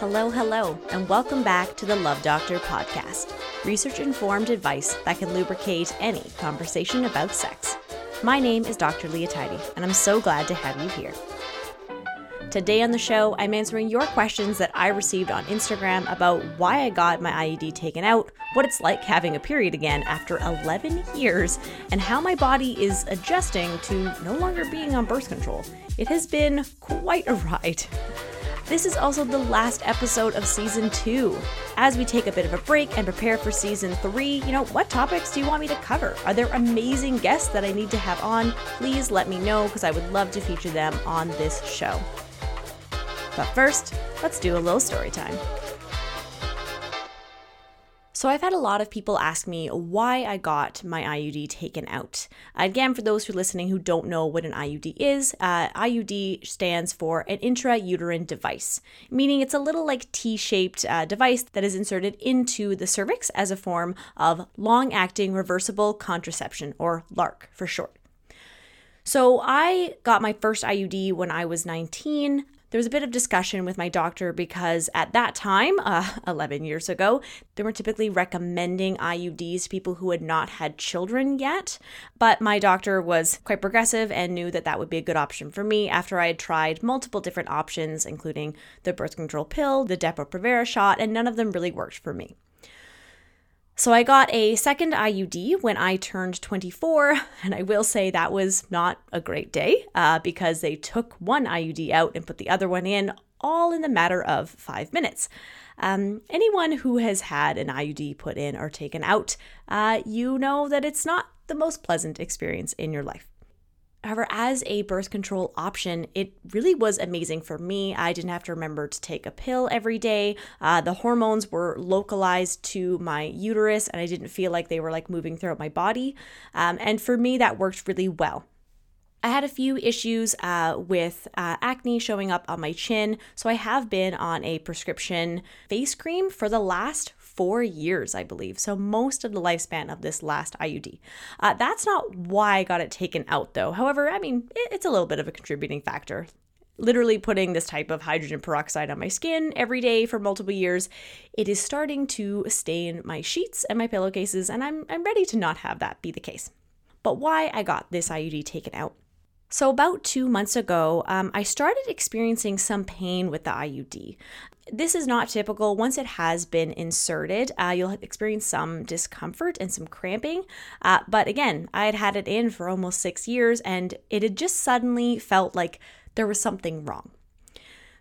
Hello, hello, and welcome back to the Love Doctor podcast research informed advice that can lubricate any conversation about sex. My name is Dr. Leah and I'm so glad to have you here. Today on the show, I'm answering your questions that I received on Instagram about why I got my IUD taken out, what it's like having a period again after 11 years, and how my body is adjusting to no longer being on birth control. It has been quite a ride. This is also the last episode of season two. As we take a bit of a break and prepare for season three, you know, what topics do you want me to cover? Are there amazing guests that I need to have on? Please let me know because I would love to feature them on this show. But first, let's do a little story time. So, I've had a lot of people ask me why I got my IUD taken out. Again, for those who are listening who don't know what an IUD is, uh, IUD stands for an intrauterine device, meaning it's a little like T shaped uh, device that is inserted into the cervix as a form of long acting reversible contraception, or LARC for short. So, I got my first IUD when I was 19 there was a bit of discussion with my doctor because at that time, uh, 11 years ago, they were typically recommending IUDs to people who had not had children yet. But my doctor was quite progressive and knew that that would be a good option for me after I had tried multiple different options, including the birth control pill, the Depo-Provera shot, and none of them really worked for me. So I got a second IUD when I turned 24, and I will say that was not a great day uh, because they took one IUD out and put the other one in all in the matter of five minutes. Um, anyone who has had an IUD put in or taken out, uh, you know that it's not the most pleasant experience in your life. However, as a birth control option, it really was amazing for me. I didn't have to remember to take a pill every day. Uh, the hormones were localized to my uterus, and I didn't feel like they were like moving throughout my body. Um, and for me, that worked really well. I had a few issues uh, with uh, acne showing up on my chin, so I have been on a prescription face cream for the last four years, I believe. So, most of the lifespan of this last IUD. Uh, that's not why I got it taken out, though. However, I mean, it's a little bit of a contributing factor. Literally putting this type of hydrogen peroxide on my skin every day for multiple years, it is starting to stain my sheets and my pillowcases, and I'm, I'm ready to not have that be the case. But why I got this IUD taken out. So, about two months ago, um, I started experiencing some pain with the IUD. This is not typical. Once it has been inserted, uh, you'll experience some discomfort and some cramping. Uh, but again, I had had it in for almost six years and it had just suddenly felt like there was something wrong.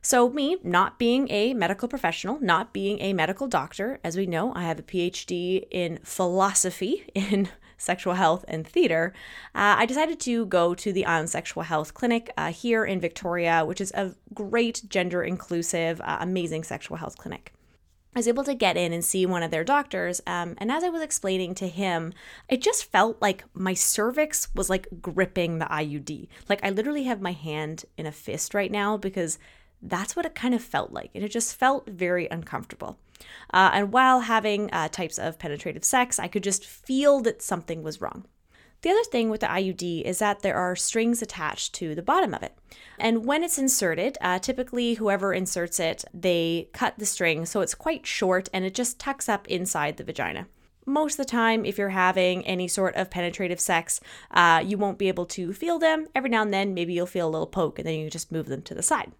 So, me not being a medical professional, not being a medical doctor, as we know, I have a PhD in philosophy in sexual health and theater, uh, I decided to go to the On Sexual Health Clinic uh, here in Victoria, which is a great gender inclusive, uh, amazing sexual health clinic. I was able to get in and see one of their doctors. Um, and as I was explaining to him, it just felt like my cervix was like gripping the IUD. Like I literally have my hand in a fist right now because that's what it kind of felt like. And it just felt very uncomfortable. Uh, and while having uh, types of penetrative sex, I could just feel that something was wrong. The other thing with the IUD is that there are strings attached to the bottom of it. And when it's inserted, uh, typically whoever inserts it, they cut the string so it's quite short and it just tucks up inside the vagina. Most of the time, if you're having any sort of penetrative sex, uh, you won't be able to feel them. Every now and then, maybe you'll feel a little poke and then you just move them to the side.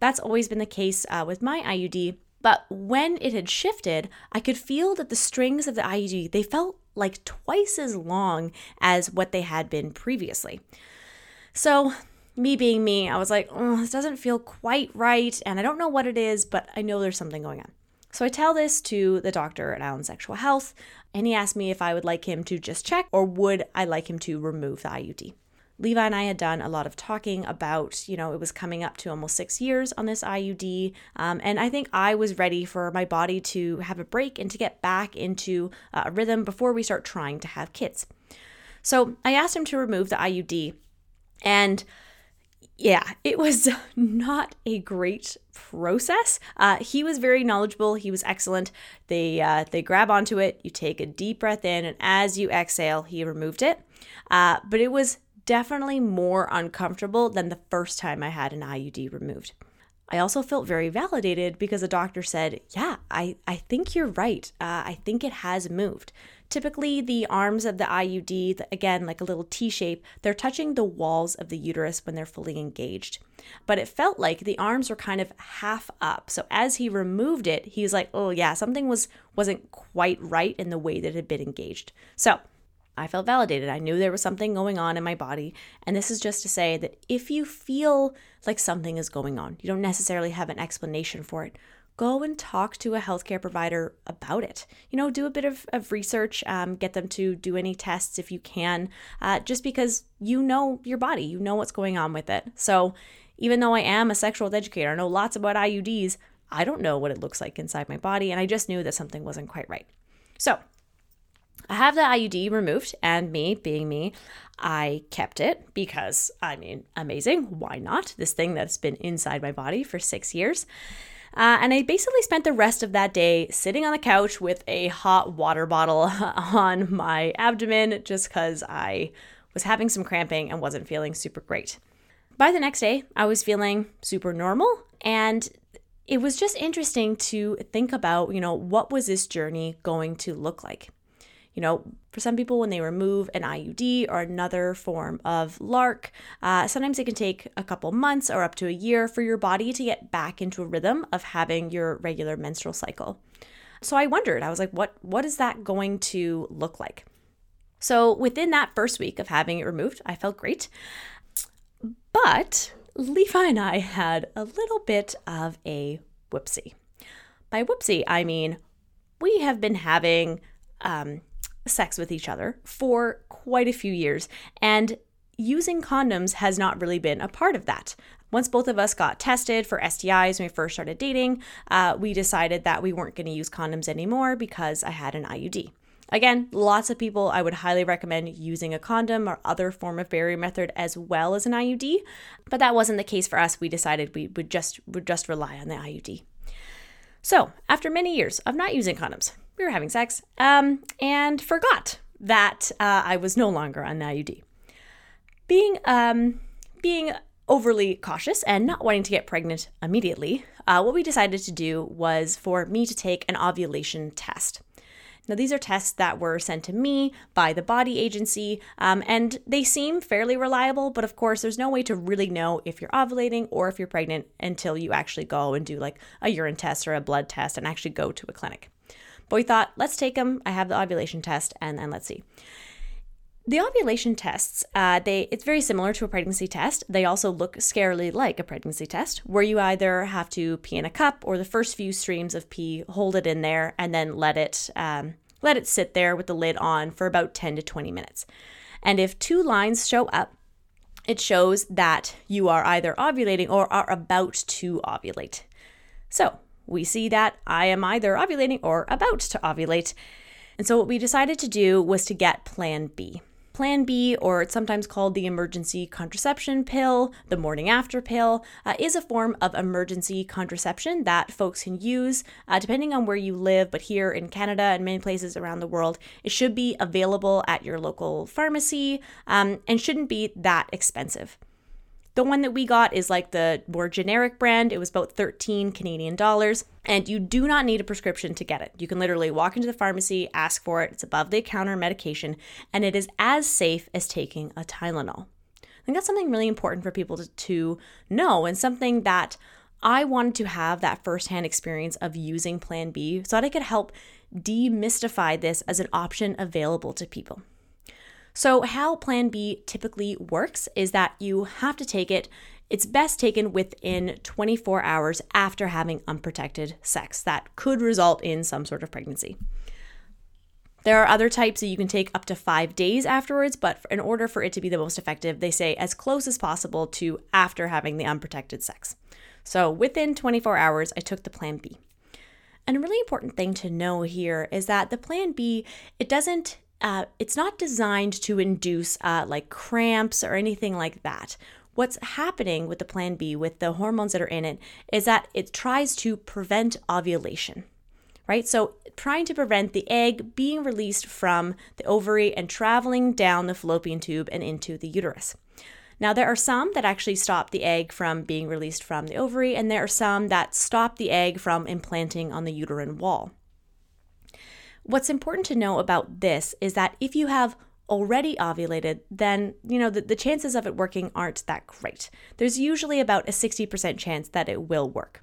That's always been the case uh, with my IUD. But when it had shifted, I could feel that the strings of the IUD, they felt like twice as long as what they had been previously. So, me being me, I was like, oh, this doesn't feel quite right. And I don't know what it is, but I know there's something going on. So I tell this to the doctor at Island Sexual Health, and he asked me if I would like him to just check or would I like him to remove the IUD. Levi and I had done a lot of talking about, you know, it was coming up to almost six years on this IUD. Um, and I think I was ready for my body to have a break and to get back into uh, a rhythm before we start trying to have kids. So I asked him to remove the IUD. And yeah, it was not a great process. Uh, he was very knowledgeable. He was excellent. They uh, they grab onto it. You take a deep breath in, and as you exhale, he removed it. Uh, but it was definitely more uncomfortable than the first time I had an IUD removed. I also felt very validated because the doctor said, Yeah, I, I think you're right. Uh, I think it has moved. Typically, the arms of the IUD, again, like a little T shape, they're touching the walls of the uterus when they're fully engaged. But it felt like the arms were kind of half up. So as he removed it, he was like, "Oh yeah, something was wasn't quite right in the way that it had been engaged." So I felt validated. I knew there was something going on in my body. And this is just to say that if you feel like something is going on, you don't necessarily have an explanation for it, go and talk to a healthcare provider about it. You know, do a bit of, of research, um, get them to do any tests if you can, uh, just because you know your body, you know what's going on with it. So, even though I am a sexual educator, I know lots about IUDs, I don't know what it looks like inside my body, and I just knew that something wasn't quite right. So, I have the IUD removed, and me, being me, I kept it because, I mean, amazing. Why not? This thing that's been inside my body for six years. Uh, and I basically spent the rest of that day sitting on the couch with a hot water bottle on my abdomen just because I was having some cramping and wasn't feeling super great. By the next day, I was feeling super normal and it was just interesting to think about, you know, what was this journey going to look like? You know, for some people, when they remove an IUD or another form of LARC, uh, sometimes it can take a couple months or up to a year for your body to get back into a rhythm of having your regular menstrual cycle. So I wondered, I was like, what, what is that going to look like? So within that first week of having it removed, I felt great. But Levi and I had a little bit of a whoopsie. By whoopsie, I mean we have been having um, sex with each other for quite a few years, and using condoms has not really been a part of that. Once both of us got tested for STIs when we first started dating, uh, we decided that we weren't going to use condoms anymore because I had an IUD. Again, lots of people I would highly recommend using a condom or other form of barrier method as well as an IUD, but that wasn't the case for us. We decided we would just would just rely on the IUD. So, after many years of not using condoms, we were having sex, um, and forgot that uh, I was no longer on IUD. Being um, being overly cautious and not wanting to get pregnant immediately, uh, what we decided to do was for me to take an ovulation test. Now, these are tests that were sent to me by the body agency, um, and they seem fairly reliable, but of course, there's no way to really know if you're ovulating or if you're pregnant until you actually go and do like a urine test or a blood test and actually go to a clinic. But we thought, let's take them. I have the ovulation test, and then let's see. The ovulation tests, uh, they it's very similar to a pregnancy test. They also look scarily like a pregnancy test, where you either have to pee in a cup or the first few streams of pee, hold it in there, and then let it um, let it sit there with the lid on for about 10 to 20 minutes. And if two lines show up, it shows that you are either ovulating or are about to ovulate. So we see that I am either ovulating or about to ovulate. And so, what we decided to do was to get Plan B. Plan B, or it's sometimes called the emergency contraception pill, the morning after pill, uh, is a form of emergency contraception that folks can use uh, depending on where you live. But here in Canada and many places around the world, it should be available at your local pharmacy um, and shouldn't be that expensive. The one that we got is like the more generic brand. It was about 13 Canadian dollars. And you do not need a prescription to get it. You can literally walk into the pharmacy, ask for it. It's above the counter medication, and it is as safe as taking a Tylenol. I think that's something really important for people to, to know and something that I wanted to have that firsthand experience of using Plan B so that I could help demystify this as an option available to people. So, how Plan B typically works is that you have to take it. It's best taken within 24 hours after having unprotected sex. That could result in some sort of pregnancy. There are other types that you can take up to five days afterwards, but in order for it to be the most effective, they say as close as possible to after having the unprotected sex. So within 24 hours, I took the Plan B. And a really important thing to know here is that the Plan B, it doesn't uh, it's not designed to induce uh, like cramps or anything like that. What's happening with the Plan B, with the hormones that are in it, is that it tries to prevent ovulation, right? So, trying to prevent the egg being released from the ovary and traveling down the fallopian tube and into the uterus. Now, there are some that actually stop the egg from being released from the ovary, and there are some that stop the egg from implanting on the uterine wall. What's important to know about this is that if you have already ovulated, then you know the, the chances of it working aren't that great. There's usually about a 60% chance that it will work.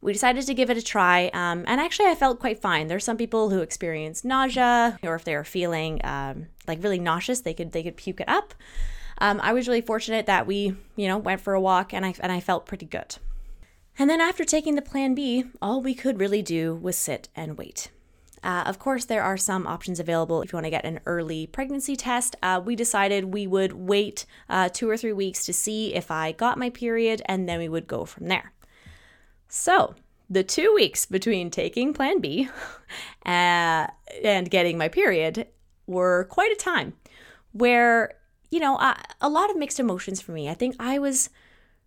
We decided to give it a try, um, and actually, I felt quite fine. There's some people who experience nausea, or if they are feeling um, like really nauseous, they could they could puke it up. Um, I was really fortunate that we, you know, went for a walk, and I and I felt pretty good. And then after taking the Plan B, all we could really do was sit and wait. Uh, of course, there are some options available if you want to get an early pregnancy test. Uh, we decided we would wait uh, two or three weeks to see if I got my period, and then we would go from there. So, the two weeks between taking Plan B uh, and getting my period were quite a time where, you know, a lot of mixed emotions for me. I think I was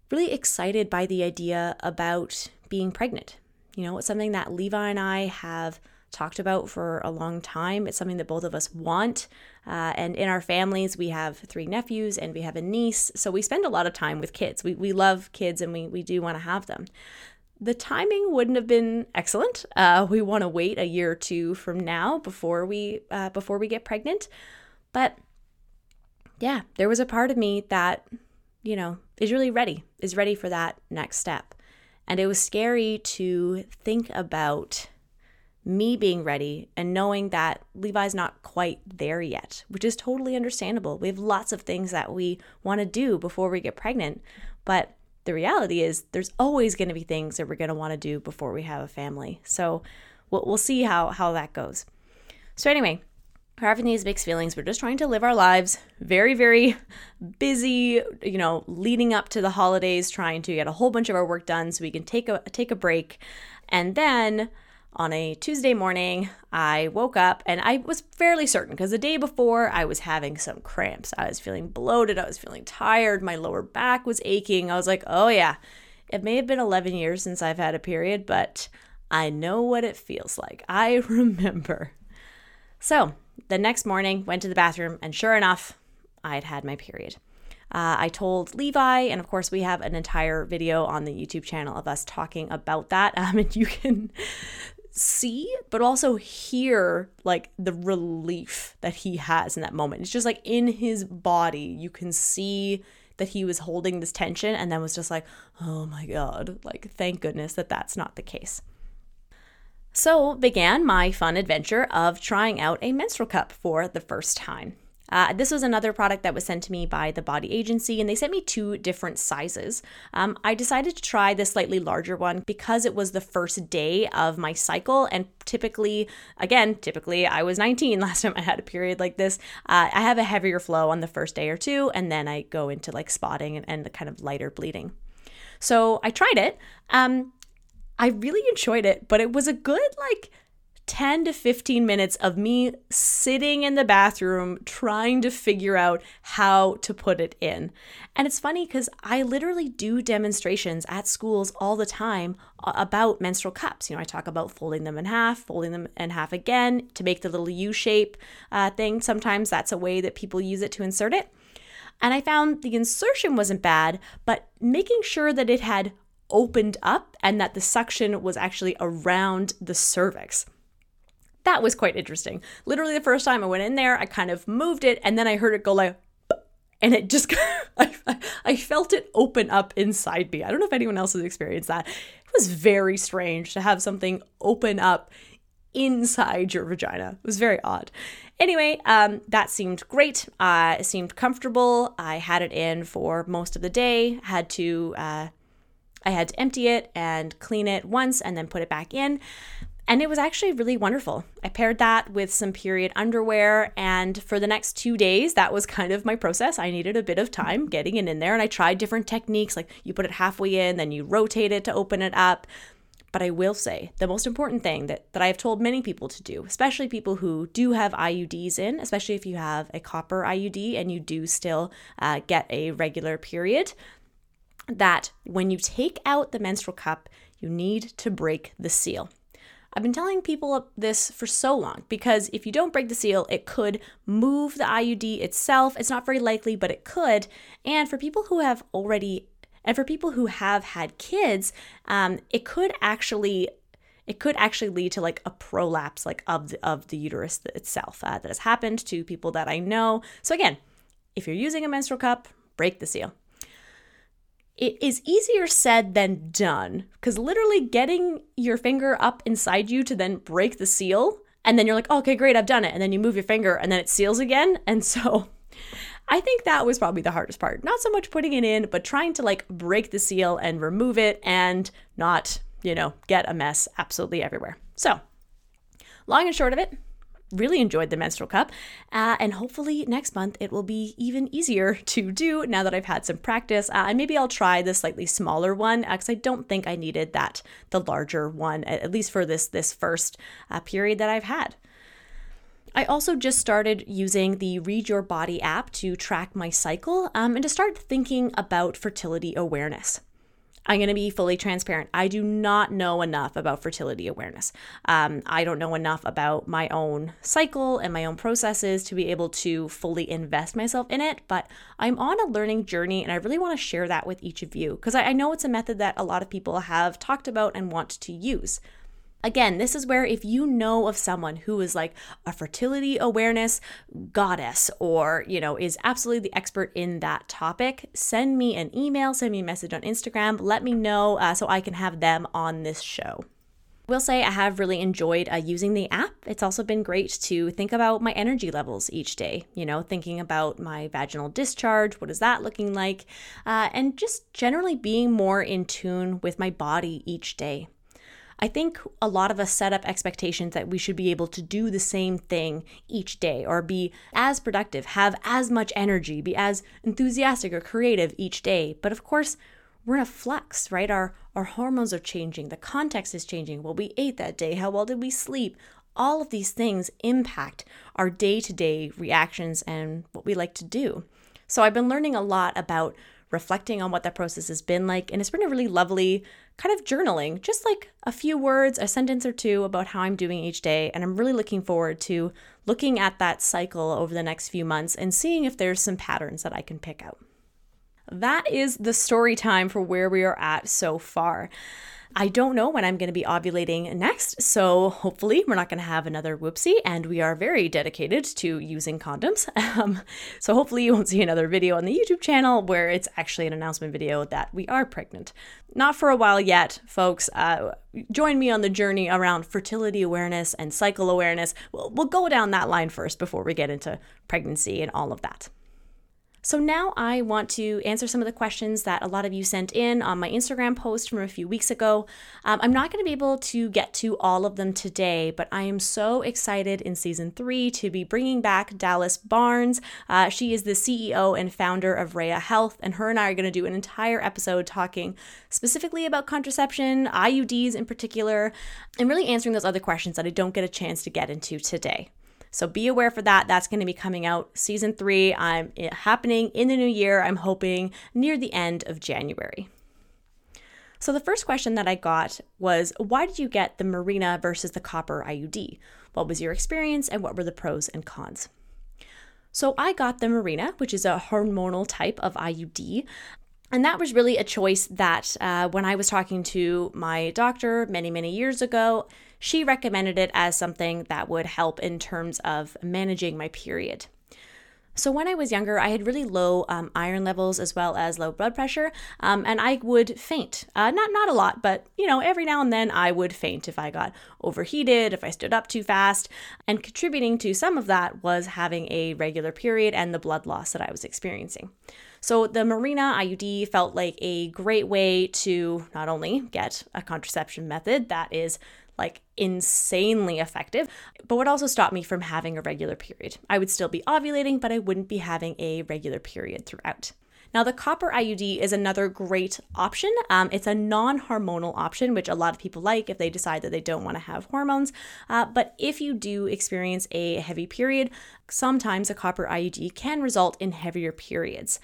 really excited by the idea about being pregnant. You know, it's something that Levi and I have talked about for a long time. It's something that both of us want. Uh, and in our families, we have three nephews and we have a niece. So we spend a lot of time with kids. We, we love kids and we, we do want to have them. The timing wouldn't have been excellent. Uh, we want to wait a year or two from now before we uh, before we get pregnant. But yeah, there was a part of me that, you know, is really ready, is ready for that next step. And it was scary to think about me being ready and knowing that Levi's not quite there yet, which is totally understandable. We have lots of things that we want to do before we get pregnant, but the reality is there's always going to be things that we're going to want to do before we have a family. So we'll, we'll see how, how that goes. So, anyway, we're having these mixed feelings. We're just trying to live our lives very, very busy, you know, leading up to the holidays, trying to get a whole bunch of our work done so we can take a take a break. And then on a Tuesday morning, I woke up and I was fairly certain because the day before I was having some cramps. I was feeling bloated, I was feeling tired, my lower back was aching. I was like, oh yeah, it may have been 11 years since I've had a period, but I know what it feels like. I remember. So the next morning, went to the bathroom, and sure enough, I'd had my period. Uh, I told Levi, and of course, we have an entire video on the YouTube channel of us talking about that. Um, and you can see but also hear like the relief that he has in that moment. It's just like in his body you can see that he was holding this tension and then was just like oh my god like thank goodness that that's not the case. So began my fun adventure of trying out a menstrual cup for the first time uh, this was another product that was sent to me by the body agency, and they sent me two different sizes. Um, I decided to try the slightly larger one because it was the first day of my cycle, and typically, again, typically, I was 19 last time I had a period like this. Uh, I have a heavier flow on the first day or two, and then I go into like spotting and, and the kind of lighter bleeding. So I tried it. Um, I really enjoyed it, but it was a good like 10 to 15 minutes of me sitting in the bathroom trying to figure out how to put it in. And it's funny because I literally do demonstrations at schools all the time about menstrual cups. You know, I talk about folding them in half, folding them in half again to make the little U shape uh, thing. Sometimes that's a way that people use it to insert it. And I found the insertion wasn't bad, but making sure that it had opened up and that the suction was actually around the cervix that was quite interesting. Literally, the first time I went in there, I kind of moved it and then I heard it go like, and it just, I, I felt it open up inside me. I don't know if anyone else has experienced that. It was very strange to have something open up inside your vagina. It was very odd. Anyway, um, that seemed great. Uh, it seemed comfortable. I had it in for most of the day. Had to, uh, I had to empty it and clean it once and then put it back in. And it was actually really wonderful. I paired that with some period underwear, and for the next two days, that was kind of my process. I needed a bit of time getting it in there, and I tried different techniques like you put it halfway in, then you rotate it to open it up. But I will say the most important thing that, that I have told many people to do, especially people who do have IUDs in, especially if you have a copper IUD and you do still uh, get a regular period, that when you take out the menstrual cup, you need to break the seal. I've been telling people this for so long because if you don't break the seal, it could move the IUD itself. It's not very likely, but it could. And for people who have already, and for people who have had kids, um, it could actually it could actually lead to like a prolapse like of the, of the uterus itself uh, that has happened to people that I know. So again, if you're using a menstrual cup, break the seal. It is easier said than done because literally getting your finger up inside you to then break the seal and then you're like, oh, okay, great, I've done it. And then you move your finger and then it seals again. And so I think that was probably the hardest part. Not so much putting it in, but trying to like break the seal and remove it and not you know, get a mess absolutely everywhere. So, long and short of it, really enjoyed the menstrual cup. Uh, and hopefully next month it will be even easier to do now that I've had some practice. Uh, and maybe I'll try the slightly smaller one because uh, I don't think I needed that, the larger one, at least for this, this first uh, period that I've had. I also just started using the Read Your Body app to track my cycle um, and to start thinking about fertility awareness. I'm going to be fully transparent. I do not know enough about fertility awareness. Um, I don't know enough about my own cycle and my own processes to be able to fully invest myself in it, but I'm on a learning journey and I really want to share that with each of you because I, I know it's a method that a lot of people have talked about and want to use. Again, this is where if you know of someone who is like a fertility awareness goddess or, you know, is absolutely the expert in that topic, send me an email, send me a message on Instagram, let me know uh, so I can have them on this show will say I have really enjoyed uh, using the app. It's also been great to think about my energy levels each day, you know, thinking about my vaginal discharge, what is that looking like, uh, and just generally being more in tune with my body each day. I think a lot of us set up expectations that we should be able to do the same thing each day or be as productive, have as much energy, be as enthusiastic or creative each day. But of course, we're in a flux, right? Our our hormones are changing, the context is changing, what we ate that day, how well did we sleep? All of these things impact our day-to-day reactions and what we like to do. So I've been learning a lot about reflecting on what that process has been like. And it's been a really lovely kind of journaling, just like a few words, a sentence or two about how I'm doing each day. And I'm really looking forward to looking at that cycle over the next few months and seeing if there's some patterns that I can pick out. That is the story time for where we are at so far. I don't know when I'm going to be ovulating next, so hopefully we're not going to have another whoopsie, and we are very dedicated to using condoms. Um, so hopefully you won't see another video on the YouTube channel where it's actually an announcement video that we are pregnant. Not for a while yet, folks. Uh, join me on the journey around fertility awareness and cycle awareness. We'll, we'll go down that line first before we get into pregnancy and all of that. So now I want to answer some of the questions that a lot of you sent in on my Instagram post from a few weeks ago. Um, I'm not going to be able to get to all of them today, but I am so excited in season three to be bringing back Dallas Barnes. Uh, she is the CEO and founder of Rhea Health, and her and I are going to do an entire episode talking specifically about contraception, IUDs in particular, and really answering those other questions that I don't get a chance to get into today. So be aware for that. That's going to be coming out season three. I'm happening in the new year. I'm hoping near the end of January. So the first question that I got was why did you get the Mirena versus the copper IUD? What was your experience and what were the pros and cons? So I got the Mirena, which is a hormonal type of IUD. And that was really a choice that uh, when I was talking to my doctor many, many years ago, she recommended it as something that would help in terms of managing my period. So, when I was younger, I had really low um, iron levels as well as low blood pressure, um, and I would faint. Uh, not not a lot, but you know, every now and then I would faint if I got overheated, if I stood up too fast. And contributing to some of that was having a regular period and the blood loss that I was experiencing. So the Mirena IUD felt like a great way to not only get a contraception method that is like insanely effective, but would also stop me from having a regular period. I would still be ovulating, but I wouldn't be having a regular period throughout. Now, the copper IUD is another great option. Um, it's a non hormonal option, which a lot of people like if they decide that they don't want to have hormones. Uh, but if you do experience a heavy period, sometimes a copper IUD can result in heavier periods.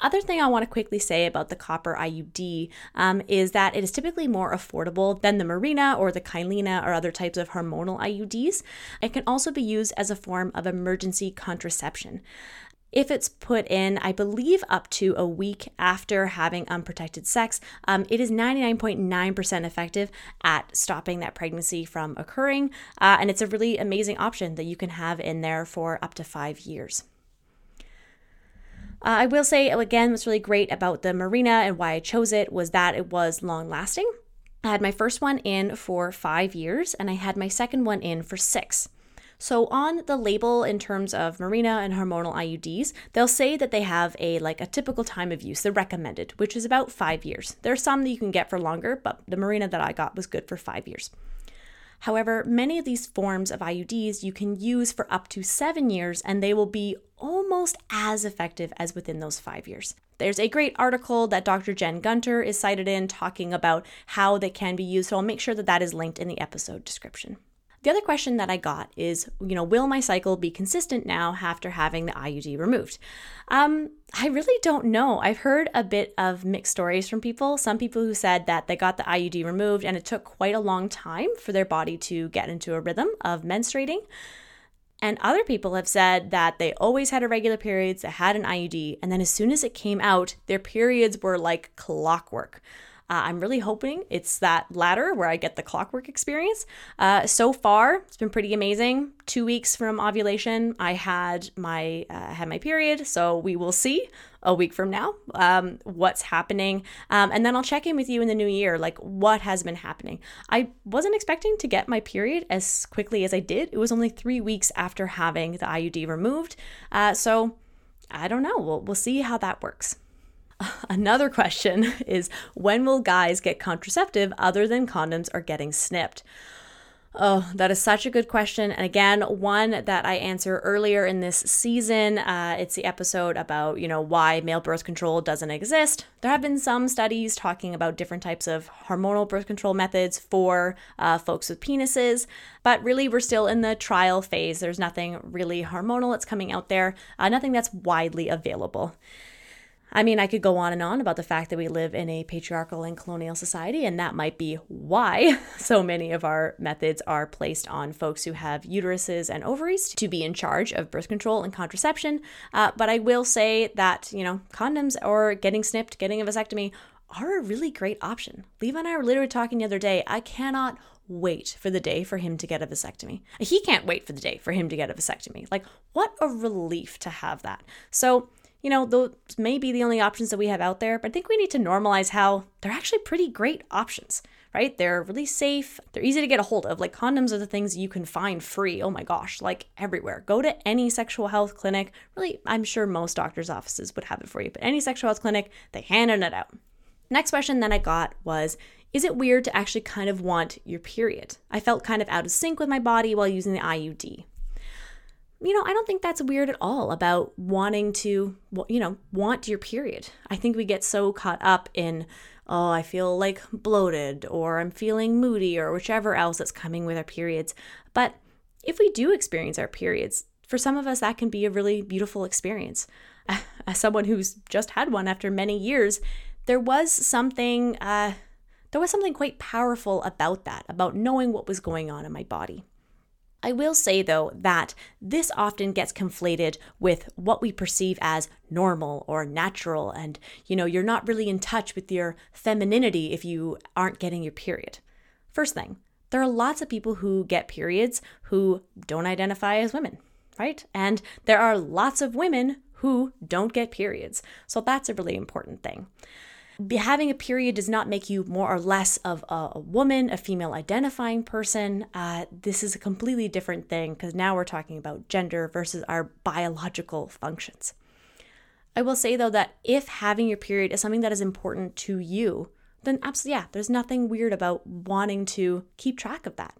Other thing I want to quickly say about the copper IUD um, is that it is typically more affordable than the Mirena or the Kyleena or other types of hormonal IUDs. It can also be used as a form of emergency contraception. If it's put in, I believe, up to a week after having unprotected sex, um, it is 99.9% effective at stopping that pregnancy from occurring. Uh, and it's a really amazing option that you can have in there for up to five years. Uh, I will say, again, what's really great about the Mirena and why I chose it was that it was long lasting. I had my first one in for five years, and I had my second one in for six. So on the label in terms of Mirena and hormonal IUDs, they'll say that they have a like a typical time of use, the recommended, which is about 5 years. There are some that you can get for longer, but the Mirena that I got was good for 5 years. However, many of these forms of IUDs you can use for up to 7 years and they will be almost as effective as within those 5 years. There's a great article that Dr. Jen Gunter is cited in talking about how they can be used, so I'll make sure that that is linked in the episode description. The other question that I got is, you know, will my cycle be consistent now after having the IUD removed? Um, I really don't know. I've heard a bit of mixed stories from people. Some people who said that they got the IUD removed and it took quite a long time for their body to get into a rhythm of menstruating. And other people have said that they always had irregular periods, they had an IUD, and then as soon as it came out, their periods were like clockwork. Uh, I'm really hoping it's that latter where I get the clockwork experience. Uh, so far, it's been pretty amazing. Two weeks from ovulation, I had my uh, had my period. So we will see a week from now um, what's happening, um, and then I'll check in with you in the new year, like what has been happening. I wasn't expecting to get my period as quickly as I did. It was only three weeks after having the IUD removed. Uh, so I don't know. We'll we'll see how that works. Another question is when will guys get contraceptive other than condoms or getting snipped? Oh, that is such a good question. And again, one that I answer earlier in this season. Uh, it's the episode about, you know, why male birth control doesn't exist. There have been some studies talking about different types of hormonal birth control methods for uh, folks with penises, but really we're still in the trial phase. There's nothing really hormonal that's coming out there, uh, nothing that's widely available. I mean, I could go on and on about the fact that we live in a patriarchal and colonial society, and that might be why so many of our methods are placed on folks who have uteruses and ovaries to be in charge of birth control and contraception. Uh, but I will say that, you know, condoms or getting snipped, getting a vasectomy are a really great option. Levi and I were literally talking the other day. I cannot wait for the day for him to get a vasectomy. He can't wait for the day for him to get a vasectomy. Like, what a relief to have that. So, you know, those may be the only options that we have out there, but I think we need to normalize how they're actually pretty great options, right? They're really safe, they're easy to get a hold of. Like condoms are the things you can find free, oh my gosh, like everywhere. Go to any sexual health clinic. Really, I'm sure most doctors' offices would have it for you, but any sexual health clinic, they handed it out. Next question that I got was Is it weird to actually kind of want your period? I felt kind of out of sync with my body while using the IUD you know, I don't think that's weird at all about wanting to, you know, want your period. I think we get so caught up in, oh, I feel like bloated or I'm feeling moody or whichever else that's coming with our periods. But if we do experience our periods, for some of us, that can be a really beautiful experience. As someone who's just had one after many years, there was something, uh, there was something quite powerful about that, about knowing what was going on in my body. I will say though that this often gets conflated with what we perceive as normal or natural, and you know, you're not really in touch with your femininity if you aren't getting your period. First thing, there are lots of people who get periods who don't identify as women, right? And there are lots of women who don't get periods. So that's a really important thing having a period does not make you more or less of a, a woman, a female identifying person. Uh, this is a completely different thing because now we're talking about gender versus our biological functions. I will say though that if having your period is something that is important to you, then absolutely, yeah, there's nothing weird about wanting to keep track of that.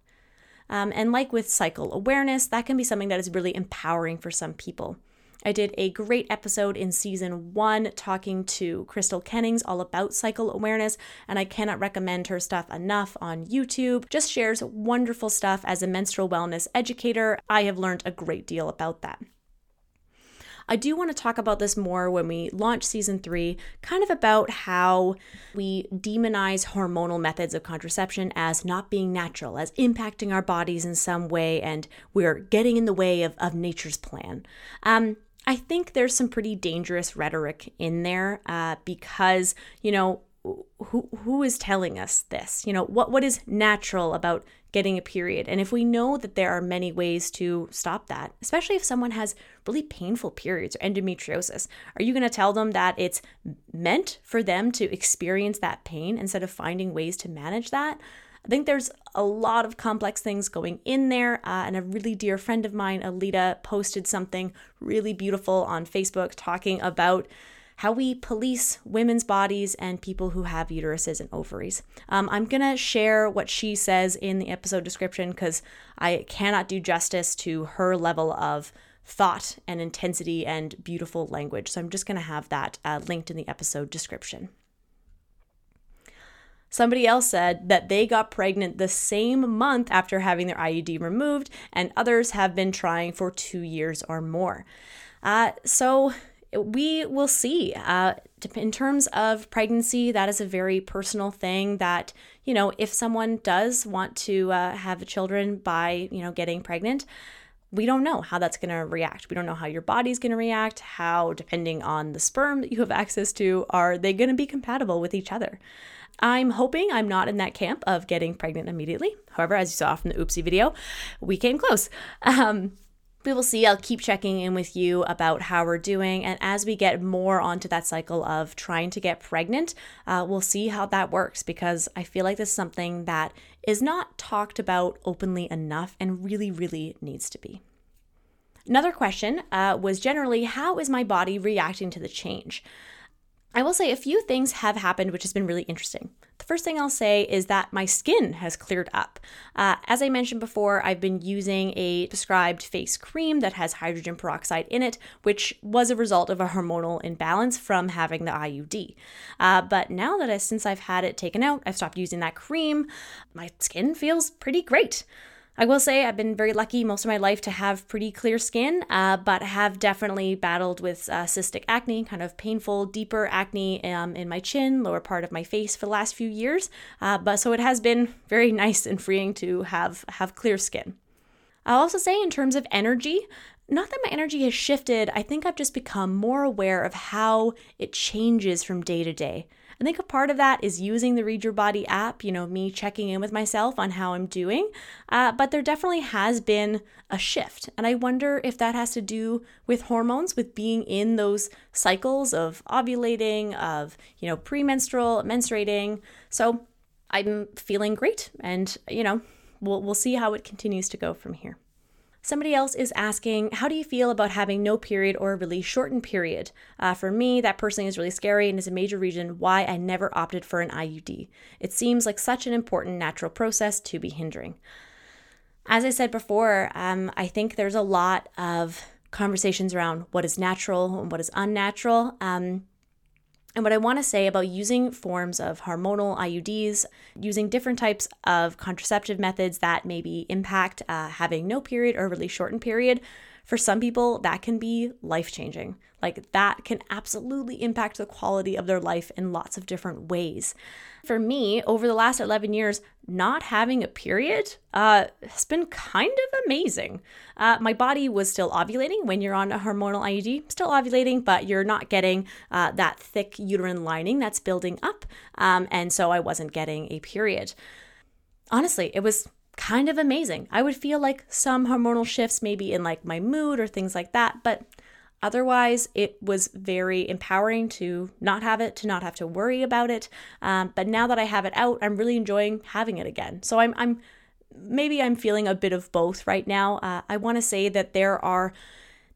Um, and like with cycle awareness, that can be something that is really empowering for some people. I did a great episode in season one talking to Crystal Kennings all about cycle awareness, and I cannot recommend her stuff enough on YouTube. Just shares wonderful stuff as a menstrual wellness educator. I have learned a great deal about that. I do want to talk about this more when we launch season three, kind of about how we demonize hormonal methods of contraception as not being natural, as impacting our bodies in some way, and we're getting in the way of, of nature's plan. Um, I think there's some pretty dangerous rhetoric in there uh, because, you know, who who is telling us this? You know, what what is natural about getting a period? And if we know that there are many ways to stop that, especially if someone has really painful periods or endometriosis, are you going to tell them that it's meant for them to experience that pain instead of finding ways to manage that? I think there's a lot of complex things going in there. Uh, and a really dear friend of mine, Alita, posted something really beautiful on Facebook talking about how we police women's bodies and people who have uteruses and ovaries. Um, I'm going to share what she says in the episode description because I cannot do justice to her level of thought and intensity and beautiful language. So I'm just going to have that uh, linked in the episode description. Somebody else said that they got pregnant the same month after having their IUD removed, and others have been trying for two years or more. Uh, so we will see. Uh, in terms of pregnancy, that is a very personal thing that, you know, if someone does want to uh, have children by, you know, getting pregnant, we don't know how that's going to react. We don't know how your body's going to react, how, depending on the sperm that you have access to, are they going to be compatible with each other. I'm hoping I'm not in that camp of getting pregnant immediately. However, as you saw from the oopsie video, we came close. Um, we will see. I'll keep checking in with you about how we're doing. And as we get more onto that cycle of trying to get pregnant, uh, we'll see how that works because I feel like this is something that is not talked about openly enough and really, really needs to be. Another question uh, was generally how is my body reacting to the change? I will say a few things have happened which has been really interesting. The first thing I'll say is that my skin has cleared up. Uh, as I mentioned before, I've been using a prescribed face cream that has hydrogen peroxide in it, which was a result of a hormonal imbalance from having the IUD. Uh, but now that I, since I've had it taken out, I've stopped using that cream, my skin feels pretty great. I will say I've been very lucky most of my life to have pretty clear skin, uh, but have definitely battled with uh, cystic acne, kind of painful, deeper acne um, in my chin, lower part of my face for the last few years. Uh, but so it has been very nice and freeing to have have clear skin. I'll also say in terms of energy, not that my energy has shifted, I think I've just become more aware of how it changes from day to day. I think a part of that is using the Read Your Body app, you know, me checking in with myself on how I'm doing. Uh, but there definitely has been a shift. And I wonder if that has to do with hormones, with being in those cycles of ovulating, of, you know, premenstrual, menstruating. So I'm feeling great. And, you know, we'll, we'll see how it continues to go from here. Somebody else is asking, How do you feel about having no period or a really shortened period? Uh, for me, that personally is really scary and is a major reason why I never opted for an IUD. It seems like such an important natural process to be hindering. As I said before, um, I think there's a lot of conversations around what is natural and what is unnatural. Um, and what I want to say about using forms of hormonal IUDs, using different types of contraceptive methods that maybe impact uh, having no period or really shortened period, for some people, that can be life changing. Like, that can absolutely impact the quality of their life in lots of different ways. For me, over the last 11 years, not having a period uh, has been kind of amazing. Uh, my body was still ovulating when you're on a hormonal IUD, still ovulating, but you're not getting uh, that thick uterine lining that's building up. Um, and so I wasn't getting a period. Honestly, it was kind of amazing. I would feel like some hormonal shifts maybe in like my mood or things like that, but otherwise it was very empowering to not have it, to not have to worry about it. Um, but now that I have it out, I'm really enjoying having it again. So I'm, I'm maybe I'm feeling a bit of both right now. Uh, I want to say that there are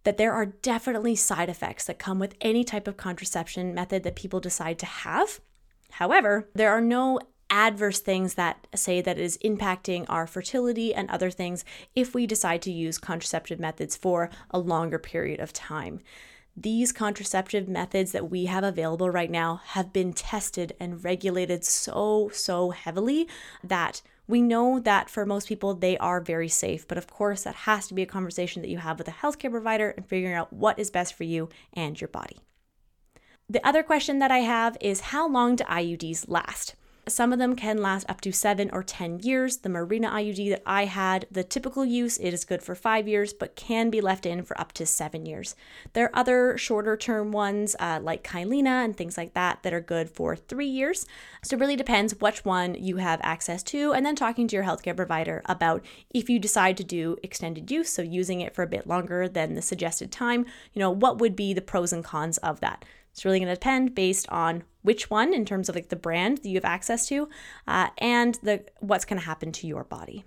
that there are definitely side effects that come with any type of contraception method that people decide to have. However, there are no adverse things that say that it is impacting our fertility and other things if we decide to use contraceptive methods for a longer period of time. These contraceptive methods that we have available right now have been tested and regulated so, so heavily that We know that for most people, they are very safe, but of course, that has to be a conversation that you have with a healthcare provider and figuring out what is best for you and your body. The other question that I have is how long do IUDs last? Some of them can last up to seven or 10 years. The Mirena IUD that I had, the typical use, it is good for five years, but can be left in for up to seven years. There are other shorter term ones uh, like Kyleena and things like that that are good for three years. So it really depends which one you have access to, and then talking to your healthcare provider about if you decide to do extended use, so using it for a bit longer than the suggested time, you know, what would be the pros and cons of that. It's really going to depend based on which one in terms of like the brand that you have access to uh, and the what's going to happen to your body.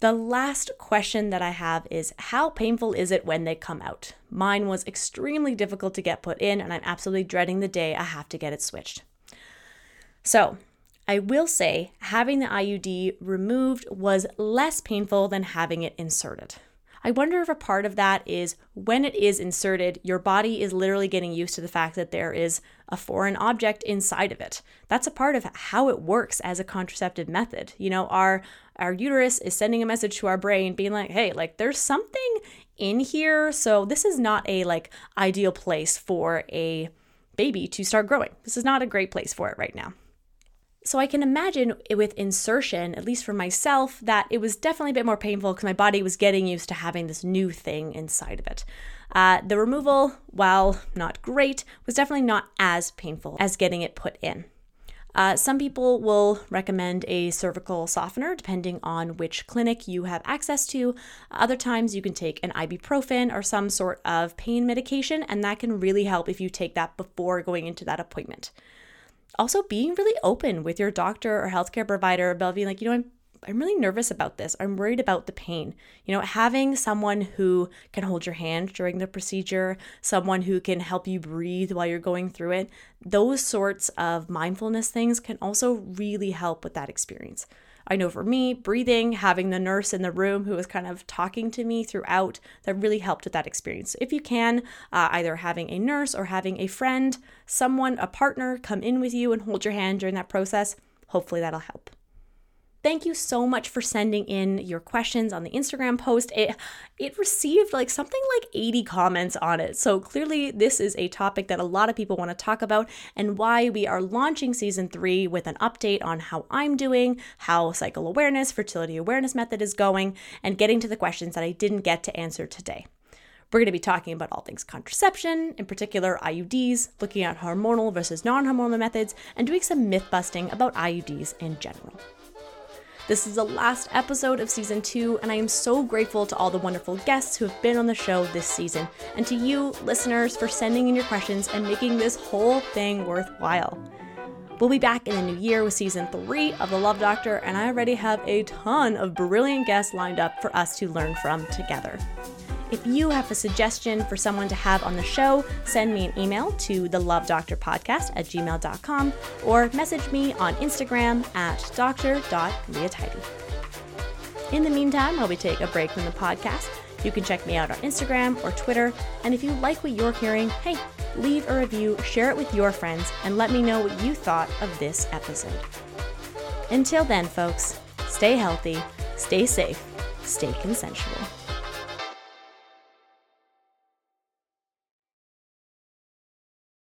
The last question that I have is how painful is it when they come out? Mine was extremely difficult to get put in, and I'm absolutely dreading the day I have to get it switched. So, I will say having the IUD removed was less painful than having it inserted. I wonder if a part of that is when it is inserted, your body is literally getting used to the fact that there is a foreign object inside of it. That's a part of how it works as a contraceptive method. You know, our our uterus is sending a message to our brain being like, "Hey, like there's something in here, so this is not a like ideal place for a baby to start growing. This is not a great place for it right now." So I can imagine with insertion, at least for myself, that it was definitely a bit more painful because my body was getting used to having this new thing inside of it. Uh, the removal, while not great, was definitely not as painful as getting it put in. Uh, some people will recommend a cervical softener depending on which clinic you have access to. Other times, you can take an ibuprofen or some sort of pain medication, and that can really help if you take that before going into that appointment also being really open with your doctor or healthcare provider about being like, you know, I'm I'm really nervous about this. I'm worried about the pain. You know, having someone who can hold your hand during the procedure, someone who can help you breathe while you're going through it, those sorts of mindfulness things can also really help with that experience. I know for me, breathing, having the nurse in the room who was kind of talking to me throughout, that really helped with that experience. If you can, uh, either having a nurse or having a friend, someone, a partner come in with you and hold your hand during that process, hopefully that'll help. Thank you so much for sending in your questions on the Instagram post. It it received like something like 80 comments on it. So clearly this is a topic that a lot of people want to talk about and why we are launching season 3 with an update on how I'm doing, how cycle awareness, fertility awareness method is going, and getting to the questions that I didn't get to answer today. We're going to be talking about all things contraception, in particular IUDs, looking at hormonal versus non hormonal methods, and doing some myth busting about IUDs in general. This is the last episode of season two, and I am so grateful to all the wonderful guests who have been on the show this season, and to you, listeners, for sending in your questions and making this whole thing worthwhile. We'll be back in the new year with season three of The Love Doctor, and I already have a ton of brilliant guests lined up for us to learn from together. If you have a suggestion for someone to have on the show, send me an email to the Love Doctor Podcast at gmail.com or message me on Instagram at dr.leahtidey. In the meantime, while we take a break from the podcast, you can check me out on Instagram or Twitter. And if you like what you're hearing, hey, leave a review, share it with your friends, and let me know what you thought of this episode. Until then, folks, stay healthy, stay safe, stay consensual.